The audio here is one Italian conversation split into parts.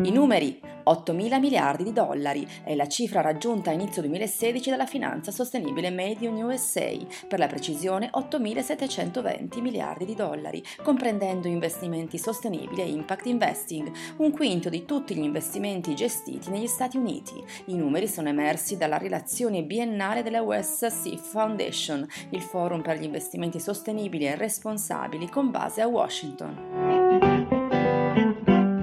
I numeri 8 mila miliardi di dollari è la cifra raggiunta a inizio 2016 dalla finanza sostenibile Made in USA, per la precisione 8.720 miliardi di dollari, comprendendo investimenti sostenibili e impact investing, un quinto di tutti gli investimenti gestiti negli Stati Uniti. I numeri sono emersi dalla relazione biennale della Sea Foundation, il forum per gli investimenti sostenibili e responsabili con base a Washington.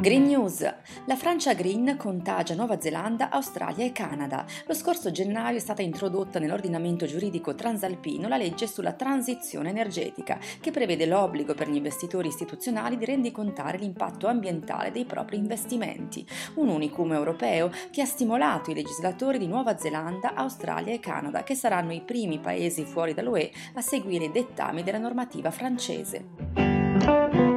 Green News. La Francia Green contagia Nuova Zelanda, Australia e Canada. Lo scorso gennaio è stata introdotta nell'ordinamento giuridico transalpino la legge sulla transizione energetica, che prevede l'obbligo per gli investitori istituzionali di rendicontare l'impatto ambientale dei propri investimenti. Un unicum europeo che ha stimolato i legislatori di Nuova Zelanda, Australia e Canada, che saranno i primi paesi fuori dall'UE a seguire i dettami della normativa francese.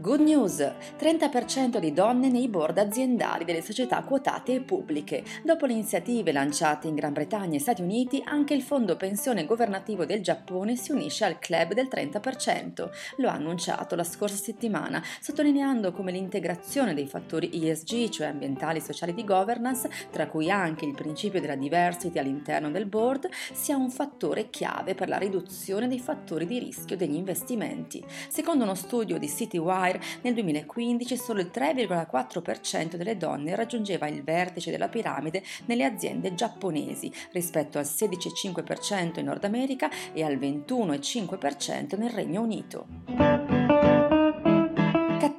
Good news! 30% di donne nei board aziendali delle società quotate e pubbliche. Dopo le iniziative lanciate in Gran Bretagna e Stati Uniti, anche il Fondo Pensione Governativo del Giappone si unisce al club del 30%. Lo ha annunciato la scorsa settimana, sottolineando come l'integrazione dei fattori ESG, cioè ambientali e sociali di governance, tra cui anche il principio della diversity all'interno del board, sia un fattore chiave per la riduzione dei fattori di rischio degli investimenti. Secondo uno studio di Citywire, Empire, nel 2015 solo il 3,4% delle donne raggiungeva il vertice della piramide nelle aziende giapponesi, rispetto al 16,5% in Nord America e al 21,5% nel Regno Unito.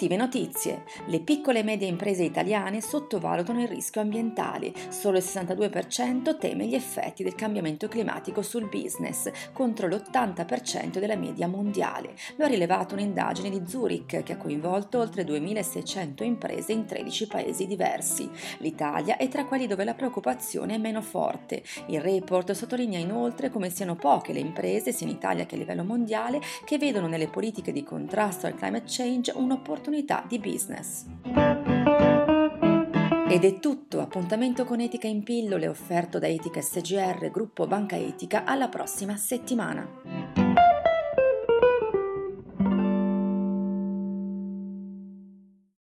Cattive notizie. Le piccole e medie imprese italiane sottovalutano il rischio ambientale. Solo il 62% teme gli effetti del cambiamento climatico sul business, contro l'80% della media mondiale. Lo ha rilevato un'indagine di Zurich che ha coinvolto oltre 2600 imprese in 13 paesi diversi. L'Italia è tra quelli dove la preoccupazione è meno forte. Il report sottolinea inoltre come siano poche le imprese, sia in Italia che a livello mondiale, che vedono nelle politiche di contrasto al climate change un'opportunità opportunità di business. Ed è tutto, appuntamento con Etica in pillole offerto da Etica SGR, gruppo Banca Etica, alla prossima settimana.